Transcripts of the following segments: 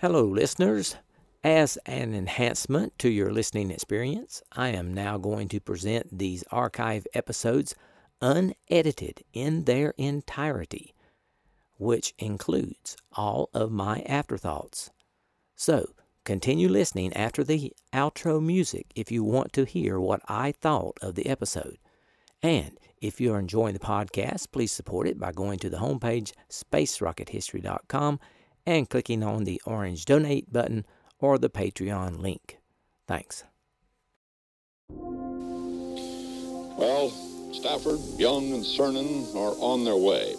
Hello, listeners. As an enhancement to your listening experience, I am now going to present these archive episodes unedited in their entirety, which includes all of my afterthoughts. So, continue listening after the outro music if you want to hear what I thought of the episode. And if you're enjoying the podcast, please support it by going to the homepage spacerockethistory.com and clicking on the orange donate button or the Patreon link. Thanks. Well, Stafford, Young, and Cernan are on their way.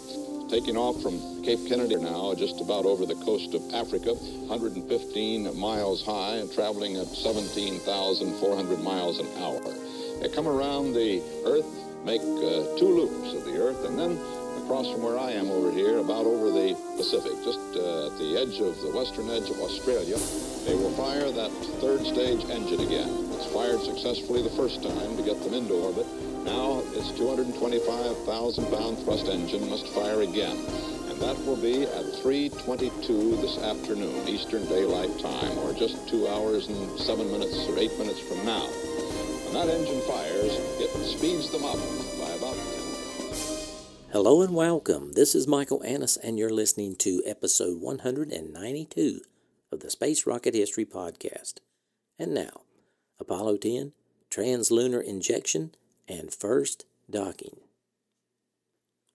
Taking off from Cape Kennedy now, just about over the coast of Africa, 115 miles high and traveling at 17,400 miles an hour. They come around the Earth, make uh, two loops of the Earth, and then across from where I am over here, about over the Pacific, just uh, at the edge of the western edge of Australia, they will fire that third stage engine again. It's fired successfully the first time to get them into orbit. Now its 225,000 pound thrust engine must fire again. And that will be at 3.22 this afternoon, Eastern Daylight Time, or just two hours and seven minutes or eight minutes from now. When that engine fires, it speeds them up by about 10 Hello and welcome. This is Michael Annis, and you're listening to episode 192 of the Space Rocket History Podcast. And now, Apollo 10, Translunar Injection, and First Docking.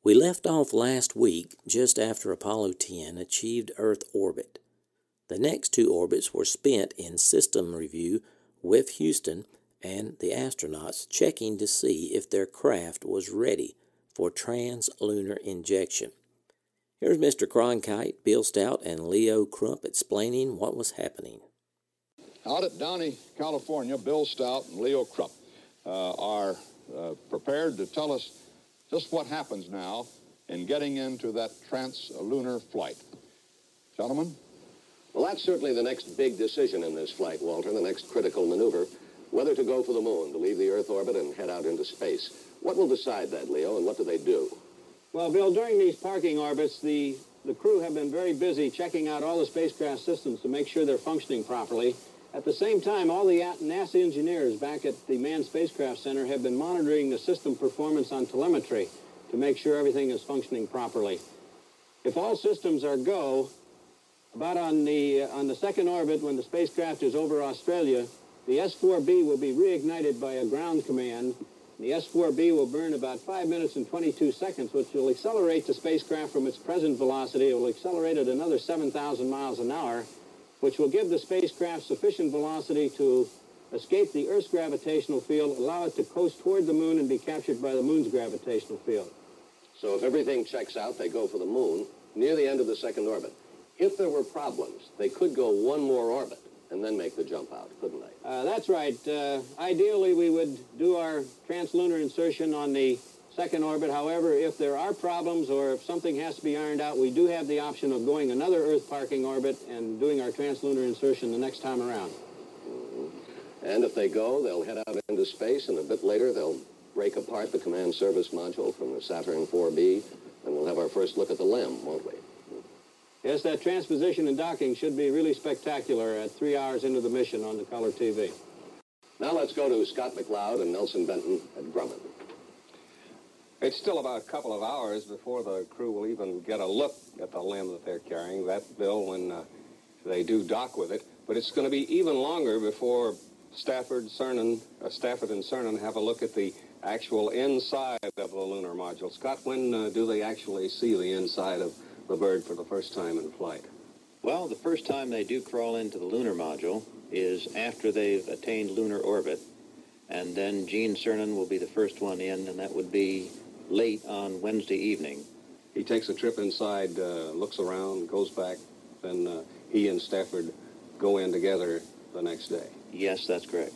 We left off last week just after Apollo 10 achieved Earth orbit. The next two orbits were spent in system review with Houston and the astronauts checking to see if their craft was ready for translunar injection. Here's Mr. Cronkite, Bill Stout, and Leo Crump explaining what was happening. Out at Downey, California, Bill Stout and Leo Krupp uh, are uh, prepared to tell us just what happens now in getting into that translunar flight. Gentlemen? Well, that's certainly the next big decision in this flight, Walter, the next critical maneuver, whether to go for the moon, to leave the Earth orbit and head out into space. What will decide that, Leo, and what do they do? Well, Bill, during these parking orbits, the, the crew have been very busy checking out all the spacecraft systems to make sure they're functioning properly. At the same time, all the NASA engineers back at the Manned Spacecraft Center have been monitoring the system performance on telemetry to make sure everything is functioning properly. If all systems are go, about on the, uh, on the second orbit when the spacecraft is over Australia, the S-4B will be reignited by a ground command the S-4B will burn about 5 minutes and 22 seconds, which will accelerate the spacecraft from its present velocity. It will accelerate at another 7,000 miles an hour, which will give the spacecraft sufficient velocity to escape the Earth's gravitational field, allow it to coast toward the moon and be captured by the moon's gravitational field. So if everything checks out, they go for the moon near the end of the second orbit. If there were problems, they could go one more orbit and then make the jump out, couldn't they? Uh, that's right. Uh, ideally, we would do our translunar insertion on the second orbit. However, if there are problems or if something has to be ironed out, we do have the option of going another Earth parking orbit and doing our translunar insertion the next time around. Mm-hmm. And if they go, they'll head out into space, and a bit later they'll break apart the command service module from the Saturn 4B, and we'll have our first look at the LEM, won't we? Yes, that transposition and docking should be really spectacular at three hours into the mission on the color TV. Now let's go to Scott McLeod and Nelson Benton at Grumman. It's still about a couple of hours before the crew will even get a look at the LEM that they're carrying, that bill, when uh, they do dock with it. But it's going to be even longer before Stafford, Cernan, uh, Stafford and Cernan have a look at the actual inside of the lunar module. Scott, when uh, do they actually see the inside of the bird for the first time in flight? Well, the first time they do crawl into the lunar module is after they've attained lunar orbit. And then Gene Cernan will be the first one in, and that would be late on Wednesday evening. He takes a trip inside, uh, looks around, goes back, then uh, he and Stafford go in together the next day. Yes, that's correct.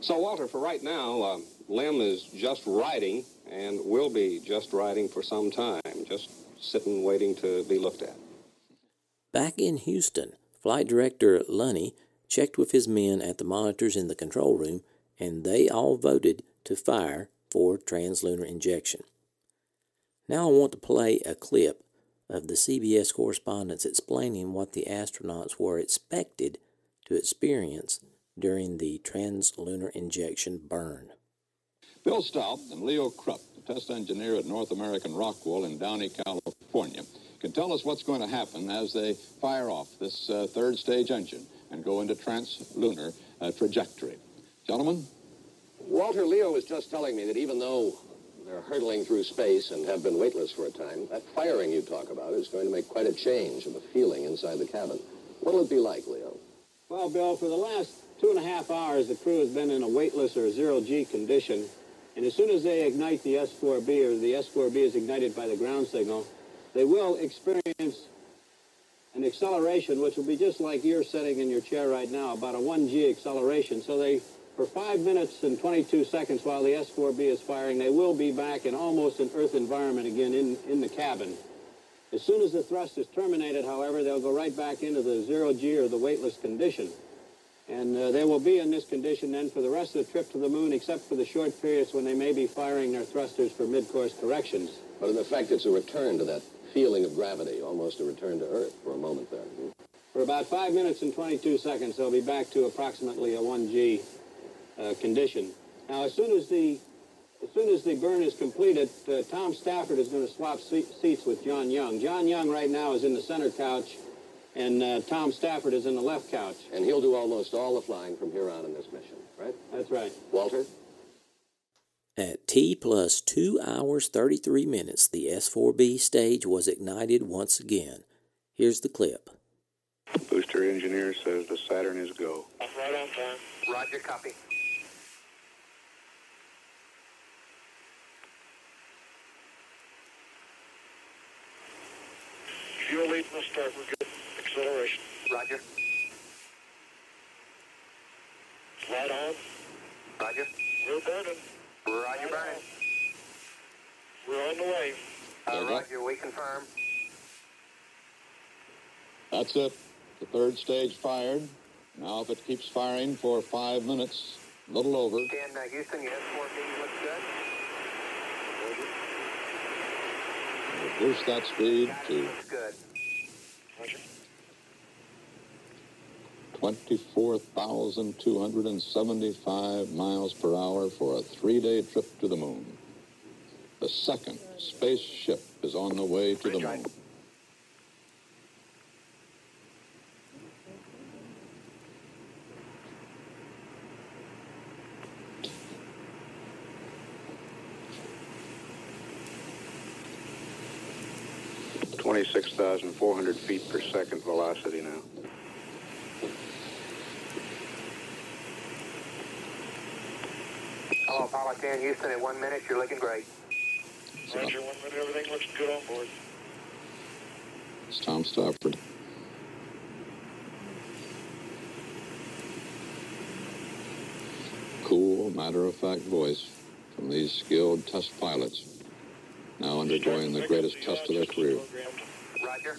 So, Walter, for right now, uh, Lem is just riding and will be just riding for some time, just sitting waiting to be looked at. Back in Houston, Flight Director Lunney checked with his men at the monitors in the control room, and they all voted to fire for translunar injection. Now I want to play a clip of the CBS correspondents explaining what the astronauts were expected to experience during the translunar injection burn. Bill Stout and Leo Krupp, the test engineer at North American Rockwell in Downey, California, can tell us what's going to happen as they fire off this uh, third stage engine and go into translunar uh, trajectory. Gentlemen? Walter Leo was just telling me that even though they're hurtling through space and have been weightless for a time, that firing you talk about is going to make quite a change in the feeling inside the cabin. What'll it be like, Leo? Well, Bill, for the last two and a half hours, the crew has been in a weightless or zero-G condition. And as soon as they ignite the S-4B, or the S-4B is ignited by the ground signal, they will experience an acceleration, which will be just like you're sitting in your chair right now, about a 1G acceleration. So they, for 5 minutes and 22 seconds while the S-4B is firing, they will be back in almost an Earth environment again in, in the cabin. As soon as the thrust is terminated, however, they'll go right back into the zero-G or the weightless condition. And uh, they will be in this condition then for the rest of the trip to the moon, except for the short periods when they may be firing their thrusters for mid-course corrections. But in effect, it's a return to that feeling of gravity, almost a return to Earth for a moment there. For about 5 minutes and 22 seconds, they'll be back to approximately a 1G uh, condition. Now, as soon as the as soon as the burn is completed, uh, Tom Stafford is going to swap se- seats with John Young. John Young right now is in the center couch, and uh, Tom Stafford is in the left couch. And he'll do almost all the flying from here on in this mission, right? That's right. Walter? At T plus 2 hours 33 minutes, the S4B stage was ignited once again. Here's the clip. Booster engineer says the Saturn is go. Right on time. Roger, copy. Fuel lead from the start. We're good. Acceleration. Roger. Slide on. Roger. We're burning. Roger, burning. We're on the way. Uh, There you go. Roger, we confirm. That's it. The third stage fired. Now, if it keeps firing for five minutes, a little over, 10, uh, Houston, your S4B looks good. boost that speed to Looks good. Roger. 24,275 miles per hour for a three-day trip to the moon. The second spaceship is on the way to the moon. Twenty-six thousand four hundred feet per second velocity now. Hello, Apollo 10, Houston, in one minute, you're looking great. Roger. One minute. Everything looks good on board. It's Tom Stafford. Cool, matter-of-fact voice from these skilled test pilots, now undergoing the greatest test of their career. Roger.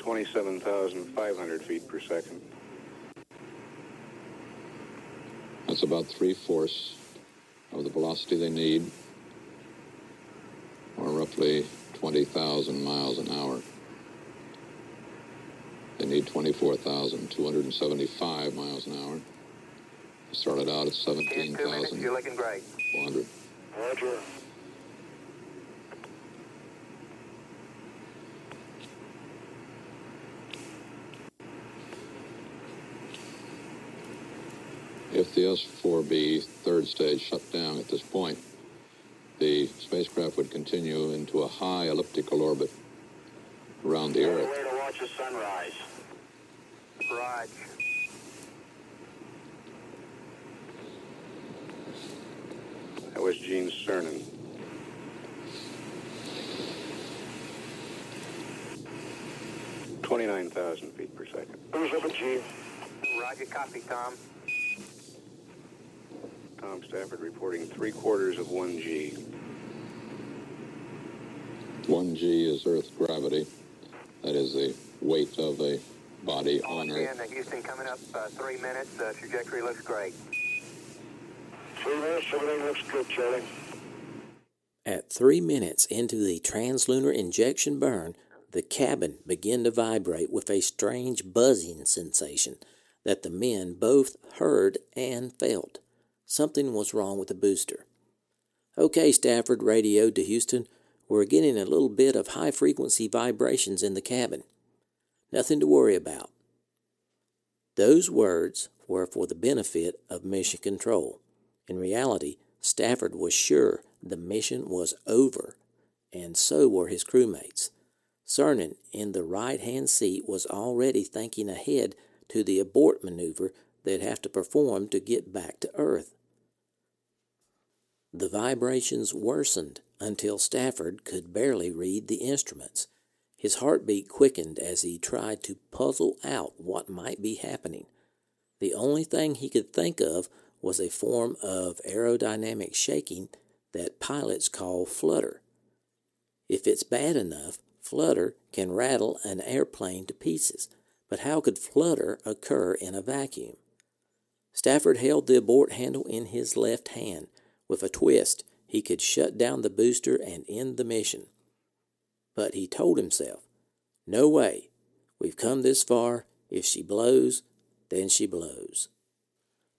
Velocity twenty-seven thousand five hundred feet per second. That's about three-fourths of the velocity they need, or roughly 20,000 miles an hour. They need 24,275 miles an hour. They started out at 10, two you're 17,400. looking great. Roger. If the S-4B third stage shut down at this point, the spacecraft would continue into a high elliptical orbit around the Earth. Way to watch the sunrise. Raj. That was Gene Cernan. Twenty-nine thousand feet per second. Who's up at G? Roger, copy, Tom. Tom Stafford reporting three quarters of one G. 1G is Earth gravity. That is the weight of a body on Earth. And Houston coming up uh, three minutes. Uh, trajectory looks great. Three minutes, everything looks good, Charlie. At three minutes into the translunar injection burn, the cabin began to vibrate with a strange buzzing sensation that the men both heard and felt. Something was wrong with the booster. Okay, Stafford radioed to Houston. We're getting a little bit of high frequency vibrations in the cabin. Nothing to worry about. Those words were for the benefit of Mission Control. In reality, Stafford was sure the mission was over, and so were his crewmates. Cernan, in the right hand seat, was already thinking ahead to the abort maneuver they'd have to perform to get back to Earth. The vibrations worsened until Stafford could barely read the instruments. His heartbeat quickened as he tried to puzzle out what might be happening. The only thing he could think of was a form of aerodynamic shaking that pilots call flutter. If it's bad enough, flutter can rattle an airplane to pieces, but how could flutter occur in a vacuum? Stafford held the abort handle in his left hand. With a twist, he could shut down the booster and end the mission. But he told himself, No way. We've come this far. If she blows, then she blows.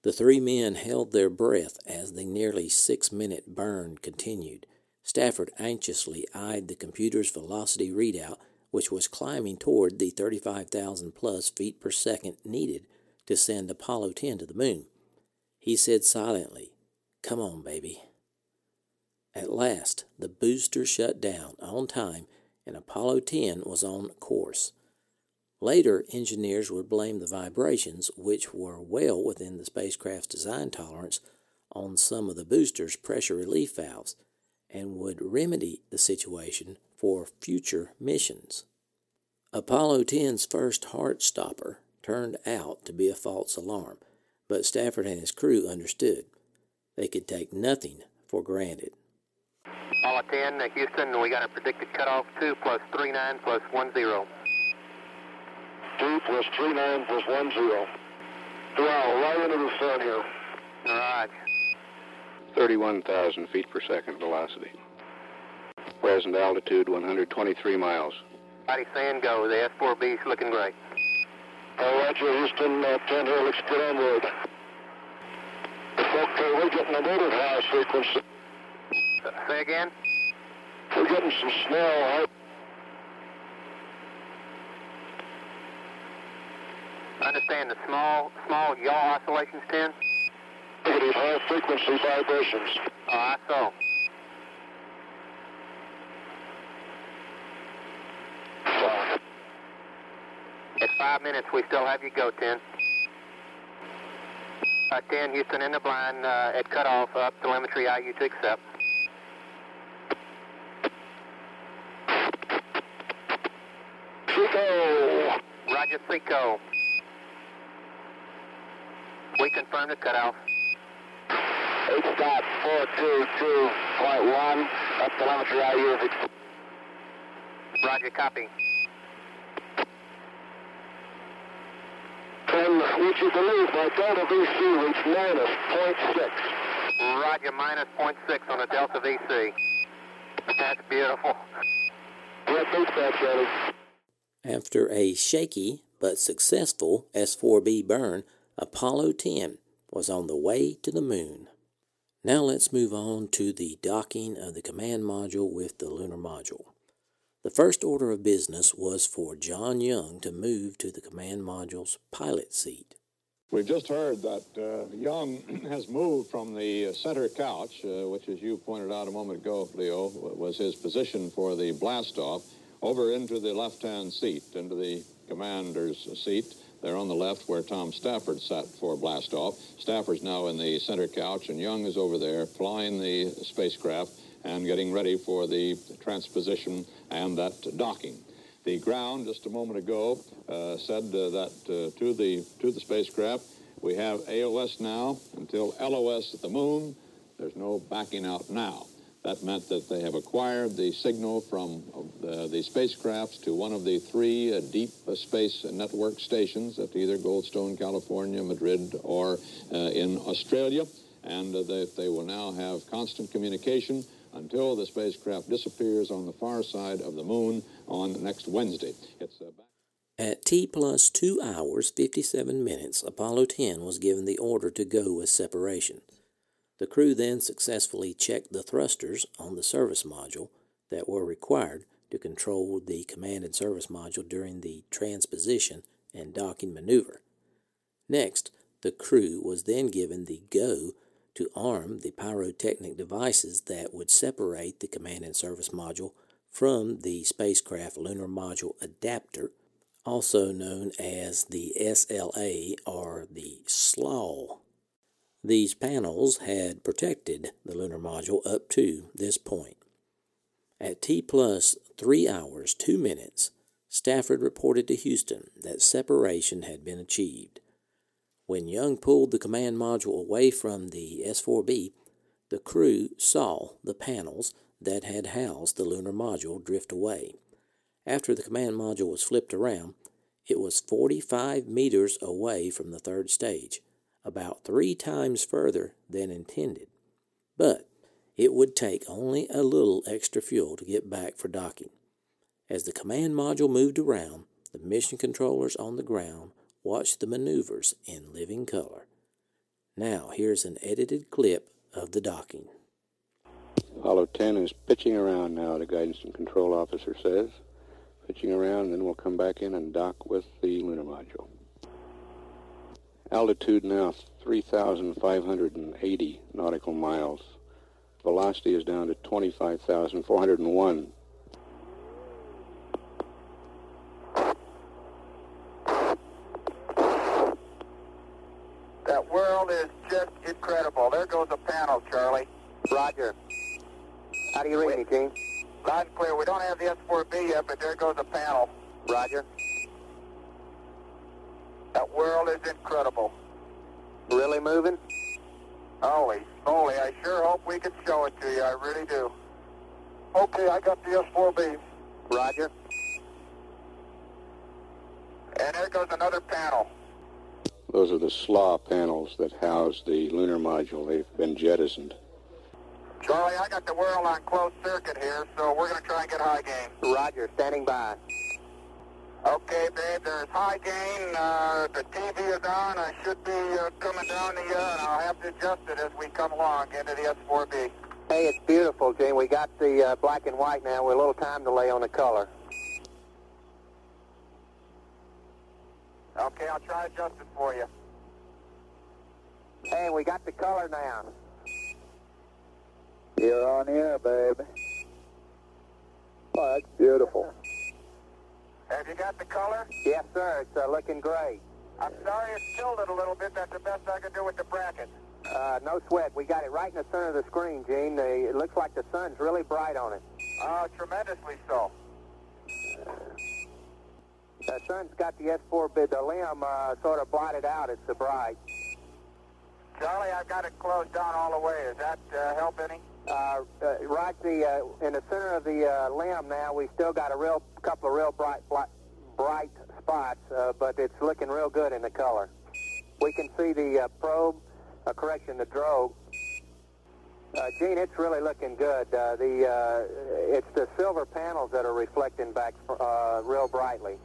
The three men held their breath as the nearly six minute burn continued. Stafford anxiously eyed the computer's velocity readout, which was climbing toward the 35,000 plus feet per second needed to send Apollo 10 to the moon. He said silently, Come on, baby. At last, the booster shut down on time and Apollo 10 was on course. Later, engineers would blame the vibrations, which were well within the spacecraft's design tolerance, on some of the booster's pressure relief valves and would remedy the situation for future missions. Apollo 10's first heart stopper turned out to be a false alarm, but Stafford and his crew understood. They could take nothing for granted. Apollo 10, uh, Houston, we got a predicted cutoff 2 plus three 39 plus 10. 2 plus 39 plus 10. Wow, right into the sun here. All right. 31,000 feet per second velocity. Present altitude 123 miles. Mighty sand go. The S4B is looking great. All right, Houston, uh, 10 here looks good on board. Okay, we're getting a motor high frequency. Say again? We're getting some small Understand the small, small yaw oscillations, 10? Negative high frequency vibrations. Oh, I saw. At five minutes, we still have you go, 10. Uh, 10, Houston in the blind uh, at cutoff, up telemetry IU to accept. Seco! Roger, Seco. We confirm the cutoff. H dot 422.1, up telemetry IU. Roger, copy. And would you believe my delta VC reached minus 0.6? Roger, minus 0.6 on the delta VC. That's beautiful. Yeah, thanks, Charlie. After a shaky but successful S 4B burn, Apollo 10 was on the way to the moon. Now let's move on to the docking of the command module with the lunar module. The first order of business was for John Young to move to the command module's pilot seat. We've just heard that uh, Young has moved from the center couch, uh, which, as you pointed out a moment ago, Leo, was his position for the blastoff, over into the left hand seat, into the commander's seat there on the left where Tom Stafford sat for blastoff. Stafford's now in the center couch, and Young is over there flying the spacecraft and getting ready for the transposition and that docking. The ground just a moment ago uh, said uh, that uh, to the to the spacecraft we have AOS now until LOS at the moon. There's no backing out now. That meant that they have acquired the signal from uh, the spacecraft to one of the three uh, deep uh, space network stations at either Goldstone, California, Madrid, or uh, in Australia. And uh, they, they will now have constant communication until the spacecraft disappears on the far side of the moon on next Wednesday. It's uh, At T plus 2 hours 57 minutes, Apollo 10 was given the order to go with separation. The crew then successfully checked the thrusters on the service module that were required to control the command and service module during the transposition and docking maneuver. Next, the crew was then given the go to arm the pyrotechnic devices that would separate the command and service module from the spacecraft lunar module adapter, also known as the SLA or the SLAW. These panels had protected the lunar module up to this point. At T plus 3 hours 2 minutes, Stafford reported to Houston that separation had been achieved. When Young pulled the command module away from the S 4B, the crew saw the panels that had housed the lunar module drift away. After the command module was flipped around, it was 45 meters away from the third stage, about three times further than intended. But it would take only a little extra fuel to get back for docking. As the command module moved around, the mission controllers on the ground watched the maneuvers in living color. Now, here's an edited clip of the docking. Apollo 10 is pitching around now, the guidance and control officer says. Pitching around, then we'll come back in and dock with the lunar module. Altitude now 3,580 nautical miles. Velocity is down to 25,401. That world is just incredible. There goes a panel, Charlie. Roger. How do you read me, Gene? Loud and clear. We don't have the S4B but there goes a panel. Roger. That world is incredible. Really moving? Holy moly, I sure hope we can show it to you. I really do. Okay, I got the S4B. Roger. And there goes another panel. Those are the SLA panels that house the lunar module. They've been jettisoned. Charlie, I got the world on closed circuit here, so we're going to try and get high gain. Roger. Standing by. Okay, babe, there's high gain. Uh, the TV is on. I should be uh, coming down to you, and I'll have to adjust it as we come along into the S4B. Hey, it's beautiful, Gene. We got the uh, black and white now. We're a little time delay on the color. Okay, I'll try to adjust it for you. Hey, we got the color now. You're on air, babe. Oh, that's beautiful. Have you got the color? Yes, sir. It's uh, looking great. I'm sorry it's tilted a little bit. That's the best I can do with the bracket. Uh, no sweat. We got it right in the center of the screen, Gene. The, it looks like the sun's really bright on it. Oh, tremendously so. The sun's got the S4B, the LEM uh, sort of blotted out. It's so bright. Charlie, I've got it closed down all the way. Does that uh, help any? Uh, uh, right the uh, in the center of the uh, LEM now, we still got a real couple of real bright bright, bright spots, uh, but it's looking real good in the color. We can see the uh, probe, uh, correction, the drogue. Uh, Gene, it's really looking good. Uh, the uh, it's the silver panels that are reflecting back uh, real brightly.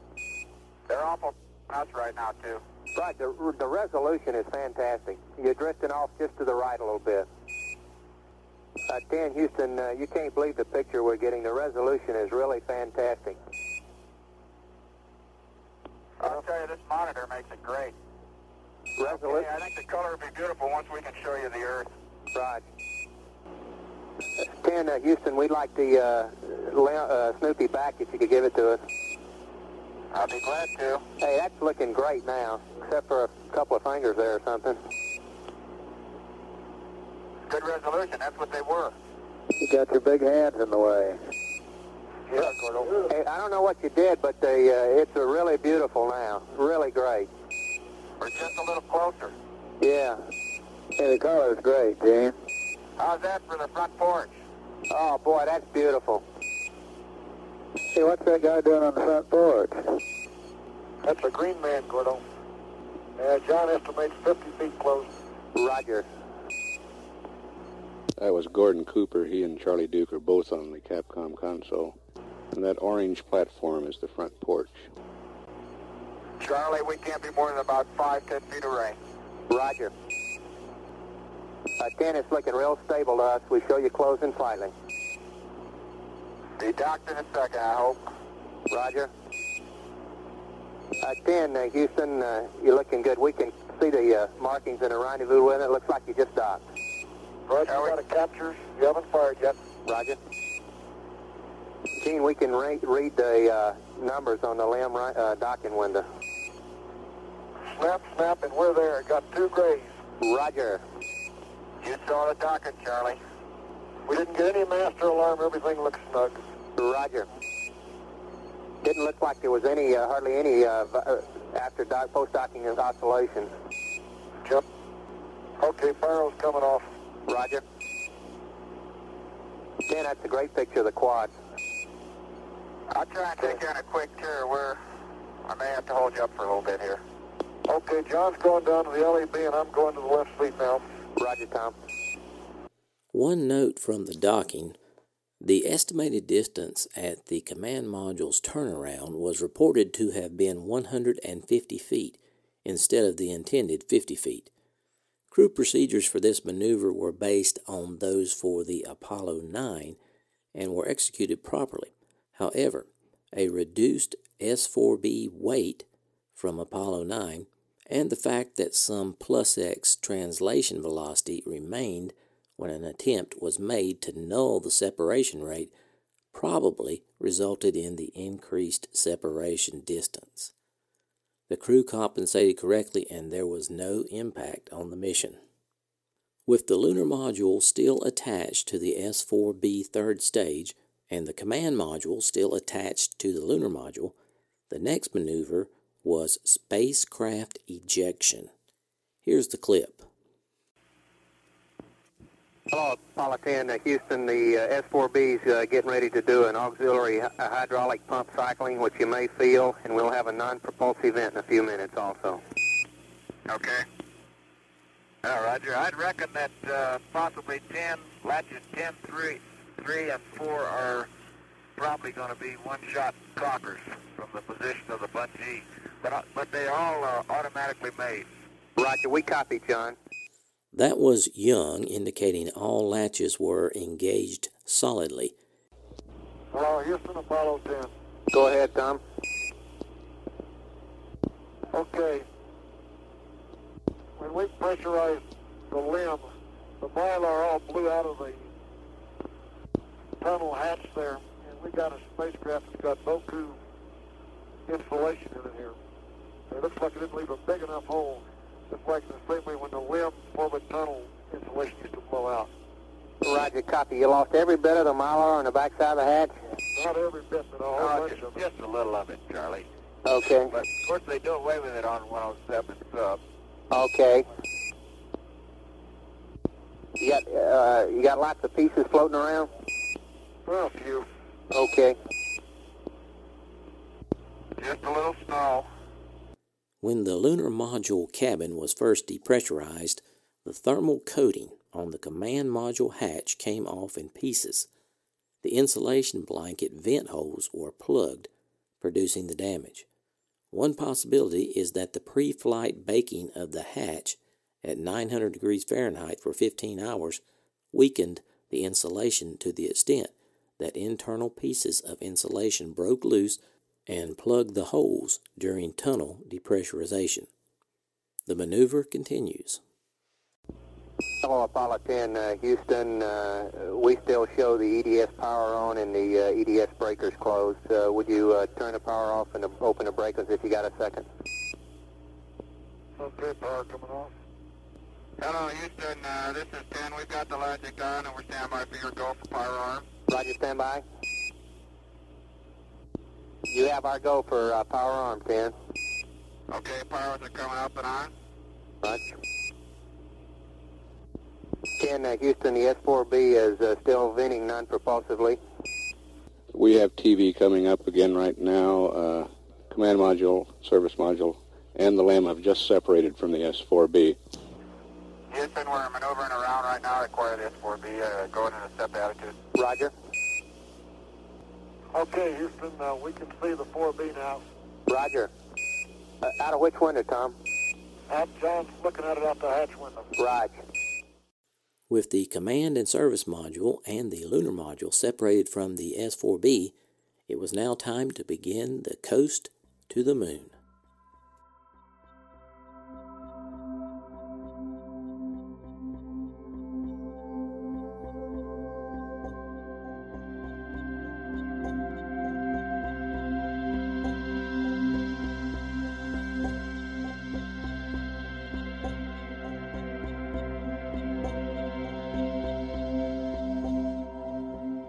They're awful us right now, too. Right, the, the resolution is fantastic. You're drifting off just to the right a little bit. Uh, Dan Houston, uh, you can't believe the picture we're getting. The resolution is really fantastic. I'll tell you, this monitor makes it great. Resolution, Okay, I think the color will be beautiful once we can show you the Earth. right. Dan uh, Houston, we'd like the uh, uh, Snoopy back if you could give it to us. I'll be glad to. Hey, that's looking great now, except for a couple of fingers there or something. Good resolution. That's what they were. You got your big hands in the way. Yeah, Gordo. Hey, I don't know what you did, but the, uh, it's a really beautiful now. Really great. We're just a little closer. Yeah. Hey, the color is great, Gene. How's that for the front porch? Oh, boy, that's beautiful. Hey, what's that guy doing on the front porch? That's a green man, Gordo. Uh, John estimates 50 feet close. Roger. That was Gordon Cooper. He and Charlie Duke are both on the Capcom console. And that orange platform is the front porch. Charlie, we can't be more than about five, ten feet away. Roger. Uh, 10 is looking real stable to us. We show you closing slightly. Be docked in a second, I hope. Roger. Uh, 10, uh, Houston, uh, you're looking good. We can see the uh, markings in a rendezvous with it. Looks like you just docked. Roger, got a capture. You haven't fired yet. Roger. Gene, we can re read the uh, numbers on the right, uh, docking window. Snap, snap, and we're there. Got two grays. Roger. You saw the docking, Charlie. We didn't get any master alarm. Everything looks snug. Roger. Didn't look like there was any, uh, hardly any uh, uh, after dock, post-docking oscillations. Yep. Okay, Pyro's coming off. Roger. Dan, that's a great picture of the quad. I'll try and take you on a quick tour. We're, I may have to hold you up for a little bit here. Okay, John's going down to the LEB and I'm going to the left seat now. Roger, Tom. One note from the docking the estimated distance at the command module's turnaround was reported to have been 150 feet instead of the intended 50 feet. Crew procedures for this maneuver were based on those for the Apollo 9 and were executed properly. However, a reduced S 4B weight from Apollo 9 and the fact that some plus X translation velocity remained when an attempt was made to null the separation rate probably resulted in the increased separation distance. The crew compensated correctly and there was no impact on the mission. With the lunar module still attached to the S 4B third stage and the command module still attached to the lunar module, the next maneuver was spacecraft ejection. Here's the clip. Hello, Apollo 10, uh, Houston. The uh, S4B is uh, getting ready to do an auxiliary hy- hydraulic pump cycling, which you may feel, and we'll have a non-propulsive vent in a few minutes also. Okay. Uh, Roger. I'd reckon that uh, possibly 10, latches 10, 3, 3, and 4 are probably going to be one-shot cockers from the position of the bungee, but, uh, but they all are automatically made. Roger, we copy, John. That was Young, indicating all latches were engaged solidly. Hello, Houston, Apollo 10. Go ahead, Tom. Okay. When we pressurized the LEM, the mylar all blew out of the tunnel hatch there, and we got a spacecraft that's got Boku insulation in it here. It looks like it didn't leave a big enough hole. Just like the same way when the LEM orbit tunnel insulation used to blow out. Roger, copy. You lost every bit of the mylar on the backside of the hatch? Not every bit, but a whole Oh, bunch just, of it. just a little of it, Charlie. Okay. But of course they do away with it on 107 sub. Okay. You got uh, you got lots of pieces floating around. Well, a few. Okay. Just a little snow. When the lunar module cabin was first depressurized, the thermal coating on the command module hatch came off in pieces. The insulation blanket vent holes were plugged, producing the damage. One possibility is that the pre flight baking of the hatch at 900 degrees Fahrenheit for 15 hours weakened the insulation to the extent that internal pieces of insulation broke loose and plug the holes during tunnel depressurization. The maneuver continues. Hello, Apollo 10, uh, Houston. Uh, we still show the EDS power on and the uh, EDS breakers closed. Uh, would you uh, turn the power off and open the breakers if you got a second? Okay, power coming off. Hello, Houston. Uh, this is 10. We've got the logic on, and we're standby for your go for power arm. Roger, stand by. You have our go for uh, power arm, 10. Okay, powers are coming up and on. Roger. 10, uh, Houston, the S4B is uh, still venting non-propulsively. we have TV coming up again right now. Uh, command module, service module, and the LEM have just separated from the S4B. Houston, we're maneuvering around right now. Require the S4B uh, going in a step attitude. Roger. Okay, Houston, uh, we can see the 4B now. Roger. Uh, out of which window, Tom? Out, John's looking at it out the hatch window. Roger. With the command and service module and the lunar module separated from the S4B, it was now time to begin the coast to the moon.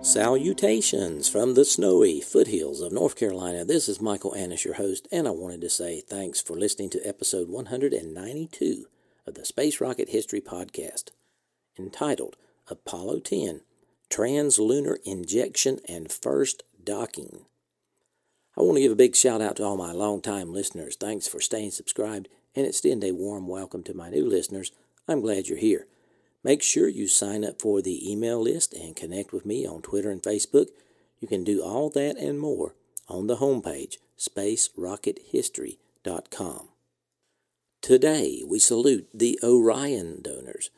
Salutations from the snowy foothills of North Carolina. This is Michael Annis, your host, and I wanted to say thanks for listening to episode 192 of the Space Rocket History Podcast, entitled Apollo 10 Translunar Injection and First Docking. I want to give a big shout out to all my longtime listeners. Thanks for staying subscribed and extend a warm welcome to my new listeners. I'm glad you're here. Make sure you sign up for the email list and connect with me on Twitter and Facebook. You can do all that and more on the homepage, spacerockethistory.com. Today, we salute the Orion donors.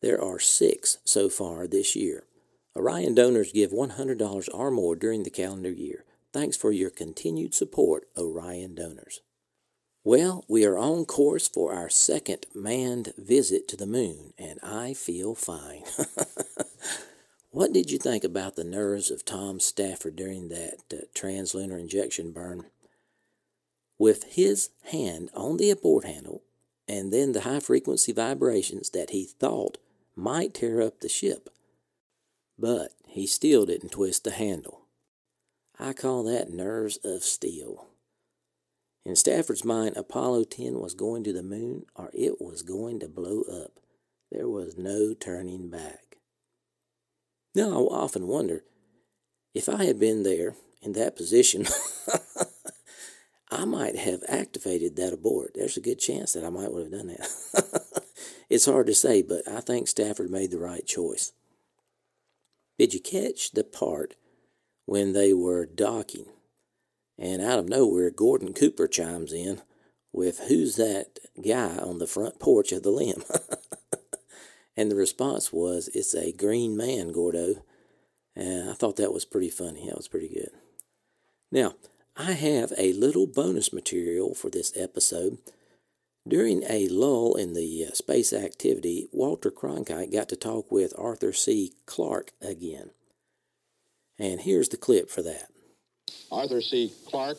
There are six so far this year. Orion donors give $100 or more during the calendar year. Thanks for your continued support, Orion donors. Well, we are on course for our second manned visit to the moon, and I feel fine. what did you think about the nerves of Tom Stafford during that uh, translunar injection burn? With his hand on the abort handle, and then the high frequency vibrations that he thought might tear up the ship. But he still didn't twist the handle. I call that nerves of steel. In Stafford's mind, Apollo 10 was going to the moon or it was going to blow up. There was no turning back. Now, I often wonder if I had been there in that position, I might have activated that abort. There's a good chance that I might have done that. it's hard to say, but I think Stafford made the right choice. Did you catch the part when they were docking? And out of nowhere, Gordon Cooper chimes in with, Who's that guy on the front porch of the LEM? and the response was, It's a green man, Gordo. And I thought that was pretty funny. That was pretty good. Now, I have a little bonus material for this episode. During a lull in the uh, space activity, Walter Cronkite got to talk with Arthur C. Clarke again. And here's the clip for that. Arthur C. Clarke,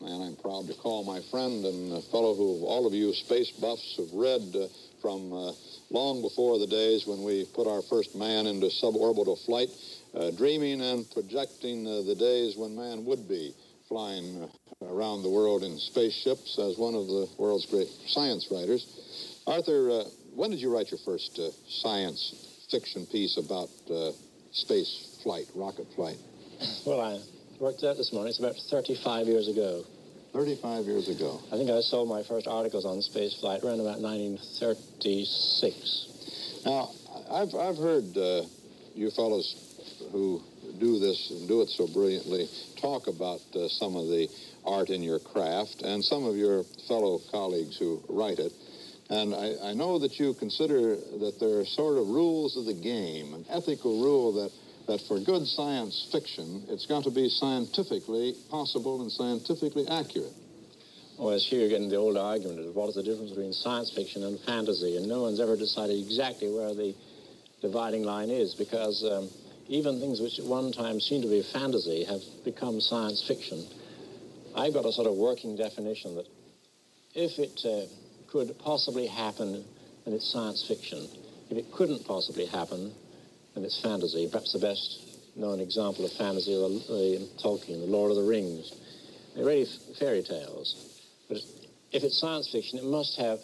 and I'm proud to call my friend and fellow who all of you space buffs have read uh, from uh, long before the days when we put our first man into suborbital flight, uh, dreaming and projecting uh, the days when man would be flying uh, around the world in spaceships as one of the world's great science writers. Arthur, uh, when did you write your first science fiction piece about space flight, rocket flight? Well, I worked out this morning. It's about 35 years ago. 35 years ago. I think I sold my first articles on space flight around about 1936. Now, I've, I've heard uh, you fellows who do this and do it so brilliantly talk about uh, some of the art in your craft and some of your fellow colleagues who write it. And I, I know that you consider that there are sort of rules of the game, an ethical rule that that for good science fiction, it's got to be scientifically possible and scientifically accurate. Well, as here getting the old argument of what is the difference between science fiction and fantasy, and no one's ever decided exactly where the dividing line is, because um, even things which at one time seemed to be fantasy have become science fiction. I've got a sort of working definition that if it uh, could possibly happen, then it's science fiction. If it couldn't possibly happen, and it's fantasy. Perhaps the best known example of fantasy is the, Tolkien, The Lord of the Rings. They're really fairy tales. But if it's science fiction, it must have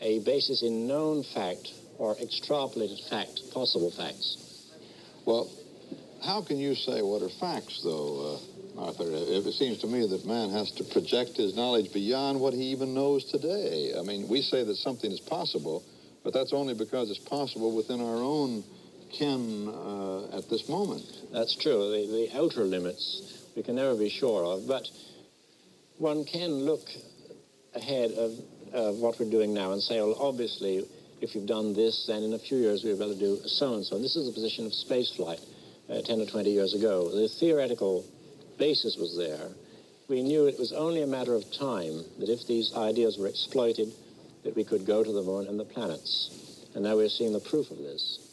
a basis in known fact or extrapolated fact, possible facts. Well, how can you say what are facts, though, uh, Arthur? If it seems to me that man has to project his knowledge beyond what he even knows today. I mean, we say that something is possible, but that's only because it's possible within our own ken uh, at this moment. That's true. The, the outer limits we can never be sure of, but one can look ahead of, of what we're doing now and say, well, obviously, if you've done this, then in a few years we'll be able to do so and so. And this is the position of spaceflight uh, 10 or 20 years ago. The theoretical basis was there. We knew it was only a matter of time that if these ideas were exploited, that we could go to the moon and the planets. And now we're seeing the proof of this.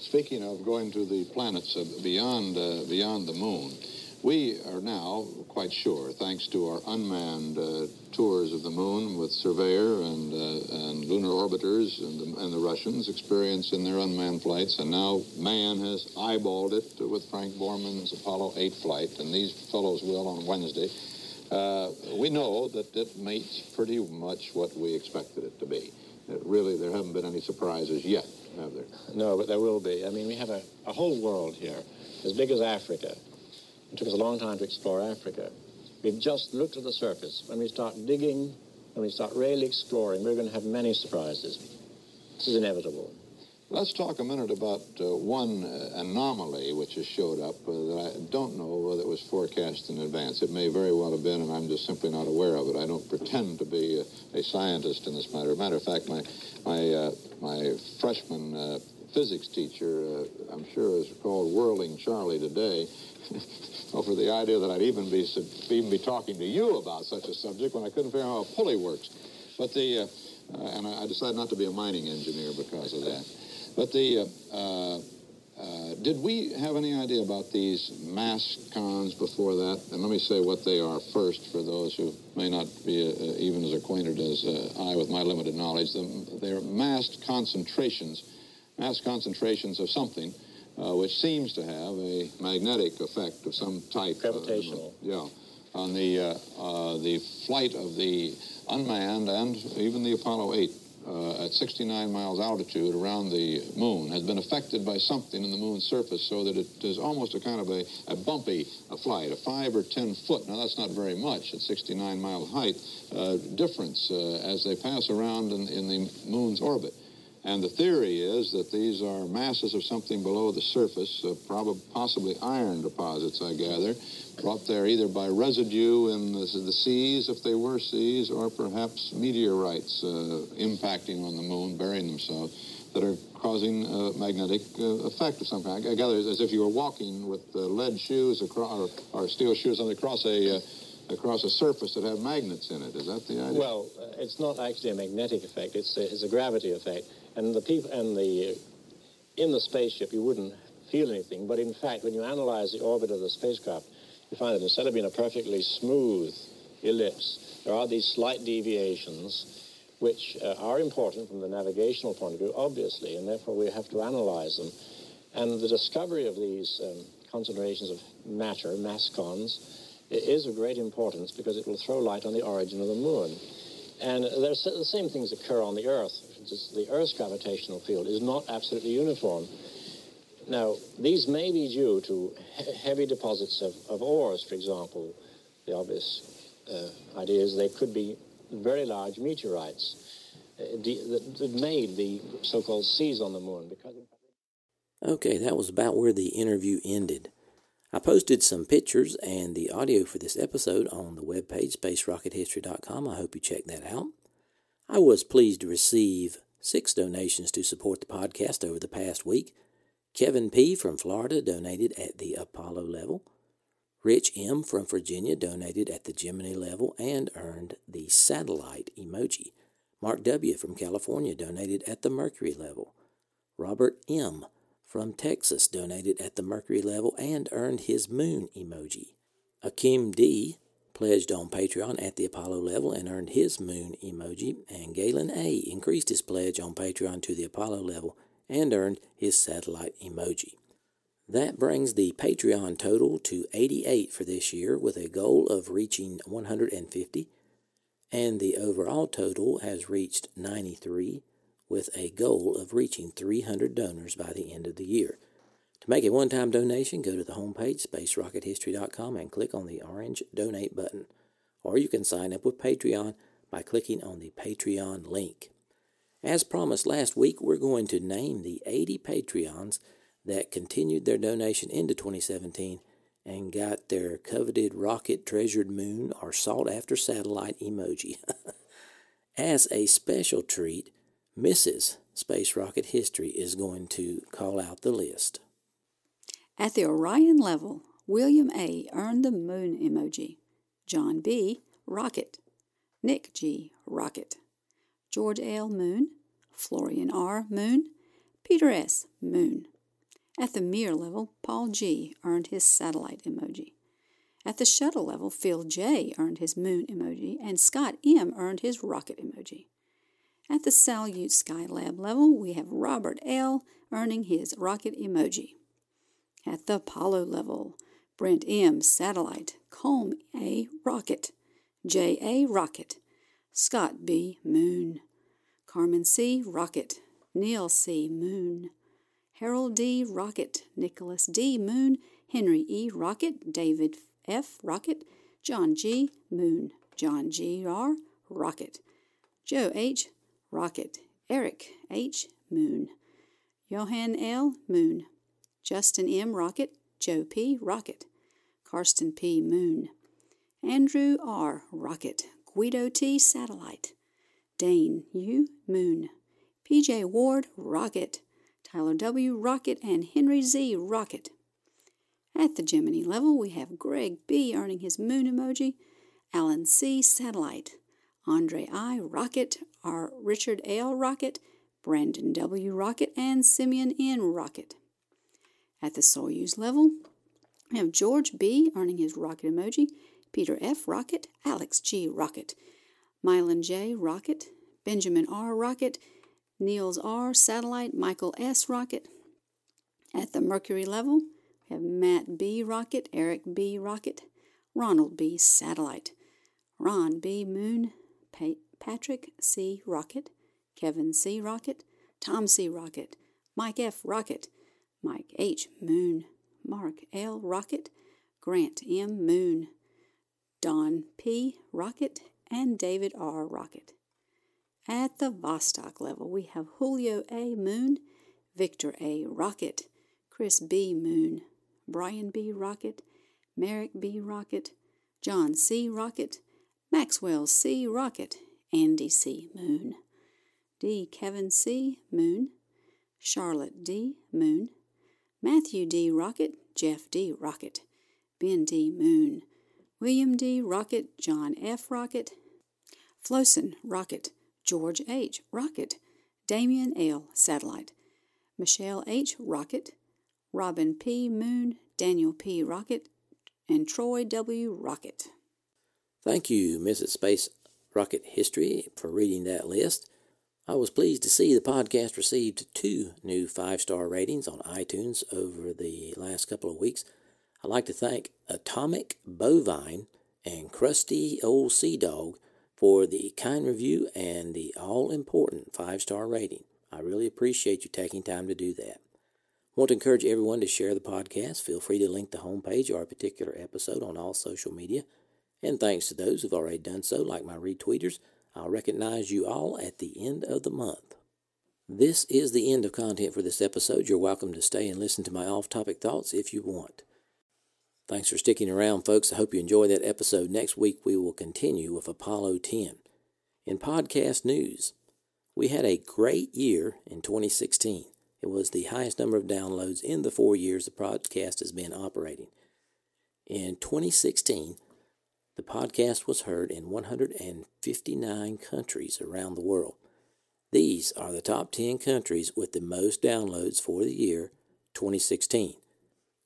Speaking of going to the planets beyond uh, beyond the moon, we are now quite sure, thanks to our unmanned uh, tours of the moon with Surveyor and, uh, and lunar orbiters and the, and the, Russians experience in their unmanned flights, and now man has eyeballed it with Frank Borman's Apollo 8 flight, and these fellows will on Wednesday. Uh, we know that it meets pretty much what we expected it to be. It really, there haven't been any surprises yet, have there? No, but there will be. I mean, we have a, a whole world here, as big as Africa. It took us a long time to explore Africa. We've just looked at the surface. When we start digging, when we start really exploring, we're going to have many surprises. This is inevitable. Let's talk a minute about uh, one uh, anomaly which has showed up uh, that I don't know whether it was forecast in advance. It may very well have been, and I'm just simply not aware of it. I don't pretend to be a, a scientist in this matter. Matter of fact, my my uh, my freshman uh, physics teacher, uh, I'm sure, is called Whirling Charlie today. over the idea that I'd even be even be talking to you about such a subject when I couldn't figure out how a pulley works. But the uh, uh, and I decided not to be a mining engineer because of that. But the uh, uh, did we have any idea about these mass cons before that? And let me say what they are first for those who may not be uh, even as acquainted as uh, I with my limited knowledge. They're massed concentrations, mass concentrations of something uh, which seems to have a magnetic effect of some type. Uh, Gravitational. Uh, yeah. On the, uh, uh, the flight of the unmanned and even the Apollo 8 uh, at 69 miles altitude around the moon has been affected by something in the moon's surface so that it is almost a kind of a, a bumpy a flight, a 5 or 10 foot. Now, that's not very much at 69 mile height difference as they pass around in, in the moon's orbit. And the theory is that these are masses of something below the surface, uh, probably possibly iron deposits, I gather, brought there either by residue in the, the seas, if they were seas, or perhaps meteorites uh, impacting on the moon, burying themselves, that are causing a magnetic uh, effect of some kind. I gather as if you were walking with uh, lead shoes across, or, or, steel shoes on across a uh, across a surface that have magnets in it. Is that the idea? Well, uh, it's not actually a magnetic effect. It's a, it's a gravity effect. And the people and the in the spaceship, you wouldn't feel anything. But in fact, when you analyze the orbit of the spacecraft, you find that instead of being a perfectly smooth ellipse, there are these slight deviations which uh, are important from the navigational point of view, obviously, and therefore we have to analyze them. And the discovery of these um, concentrations of matter, mascons, is of great importance because it will throw light on the origin of the moon. And there's the same things occur on the Earth the Earth's gravitational field is not absolutely uniform. Now, these may be due to he heavy deposits of, of, ores, for example. The obvious uh, idea is they could be very large meteorites uh, that, that made the so-called seas on the moon. Because okay, that was about where the interview ended. I posted some pictures and the audio for this episode on the webpage, spacerockethistory.com. I hope you check that out. I was pleased to receive six donations to support the podcast over the past week. Kevin P. from Florida donated at the Apollo level. Rich M. from Virginia donated at the Gemini level and earned the satellite emoji. Mark W. from California donated at the Mercury level. Robert M. from Texas donated at the Mercury level and earned his moon emoji. Akim D pledged on Patreon at the Apollo level and earned his moon emoji, and Galen A increased his pledge on Patreon to the Apollo level and earned his satellite emoji. That brings the Patreon total to 88 for this year, with a goal of reaching 150, and the overall total has reached 93, with a goal of reaching 300 donors by the end of the year. To make a one time donation, go to the homepage, spacerockethistory.com, and click on the orange donate button. Or you can sign up with Patreon by clicking on the Patreon link. As promised last week, we're going to name the 80 Patreons that continued their donation into 2017 and got their coveted rocket treasured moon or sought after satellite emoji. As a special treat, Mrs. Space Rocket History is going to call out the list. At the Orion level, William A. earned the moon emoji, John B. rocket, Nick G. rocket, George L. moon, Florian R. moon, Peter S. moon. At the Mir level, Paul G. earned his satellite emoji. At the shuttle level, Phil J. earned his moon emoji, and Scott M. earned his rocket emoji. At the Salyut Skylab level, we have Robert L. earning his rocket emoji. At the Apollo level, Brent M. Satellite, Colm A. Rocket, J. A. Rocket, Scott B. Moon, Carmen C. Rocket, Neil C. Moon, Harold D. Rocket, Nicholas D. Moon, Henry E. Rocket, David F. Rocket, John G. Moon, John G. R. Rocket, Joe H. Rocket, Eric H. Moon, Johan L. Moon, Justin M. Rocket, Joe P. Rocket, Karsten P. Moon, Andrew R. Rocket, Guido T. Satellite, Dane U. Moon, PJ Ward Rocket, Tyler W. Rocket, and Henry Z. Rocket. At the Gemini level, we have Greg B. earning his moon emoji, Alan C. Satellite, Andre I. Rocket, R. Richard L. Rocket, Brandon W. Rocket, and Simeon N. Rocket. At the Soyuz level, we have George B. earning his rocket emoji, Peter F. Rocket, Alex G. Rocket, Mylan J. Rocket, Benjamin R. Rocket, Niels R. Satellite, Michael S. Rocket. At the Mercury level, we have Matt B. Rocket, Eric B. Rocket, Ronald B. Satellite, Ron B. Moon, pa- Patrick C. Rocket, Kevin C. Rocket, Tom C. Rocket, Mike F. Rocket, Mike H. Moon, Mark L. Rocket, Grant M. Moon, Don P. Rocket, and David R. Rocket. At the Vostok level, we have Julio A. Moon, Victor A. Rocket, Chris B. Moon, Brian B. Rocket, Merrick B. Rocket, John C. Rocket, Maxwell C. Rocket, Andy C. Moon, D. Kevin C. Moon, Charlotte D. Moon, Matthew D. Rocket, Jeff D. Rocket, Ben D. Moon, William D. Rocket, John F. Rocket, Flossen Rocket, George H. Rocket, Damian L. Satellite, Michelle H. Rocket, Robin P. Moon, Daniel P. Rocket, and Troy W. Rocket. Thank you, Mrs. Space Rocket History, for reading that list. I was pleased to see the podcast received two new five star ratings on iTunes over the last couple of weeks. I'd like to thank Atomic Bovine and Crusty Old Sea Dog for the kind review and the all important five star rating. I really appreciate you taking time to do that. I Want to encourage everyone to share the podcast. Feel free to link the homepage or a particular episode on all social media. And thanks to those who've already done so, like my retweeters, I'll recognize you all at the end of the month. This is the end of content for this episode. You're welcome to stay and listen to my off topic thoughts if you want. Thanks for sticking around, folks. I hope you enjoy that episode. Next week, we will continue with Apollo 10. In podcast news, we had a great year in 2016. It was the highest number of downloads in the four years the podcast has been operating. In 2016, the podcast was heard in 159 countries around the world. These are the top 10 countries with the most downloads for the year 2016.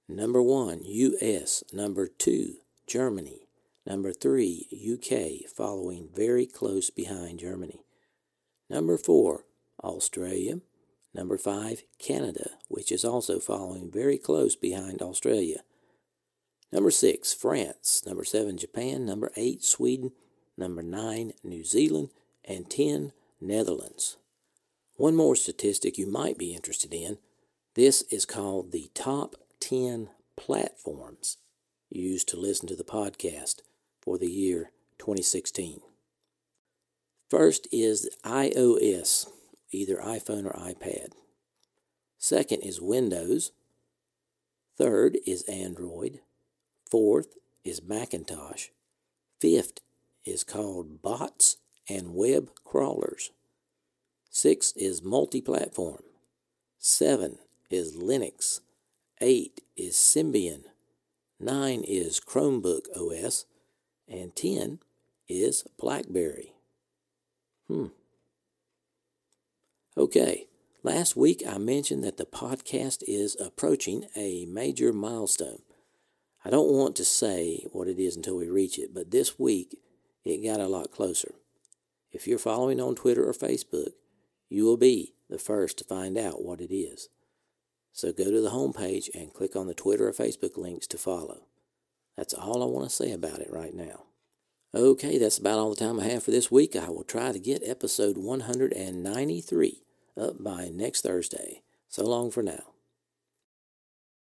Number 1, US. Number 2, Germany. Number 3, UK, following very close behind Germany. Number 4, Australia. Number 5, Canada, which is also following very close behind Australia. Number 6, France. Number 7, Japan. Number 8, Sweden. Number 9, New Zealand. And 10, Netherlands. One more statistic you might be interested in This is called the Top 10 Platforms Used to Listen to the Podcast for the year 2016. First is iOS, either iPhone or iPad. Second is Windows. Third is Android. Fourth is Macintosh. Fifth is called bots and web crawlers. Six is multi platform. Seven is Linux. Eight is Symbian. Nine is Chromebook OS. And ten is Blackberry. Hmm. Okay, last week I mentioned that the podcast is approaching a major milestone. I don't want to say what it is until we reach it, but this week it got a lot closer. If you're following on Twitter or Facebook, you will be the first to find out what it is. So go to the homepage and click on the Twitter or Facebook links to follow. That's all I want to say about it right now. Okay, that's about all the time I have for this week. I will try to get episode 193 up by next Thursday. So long for now.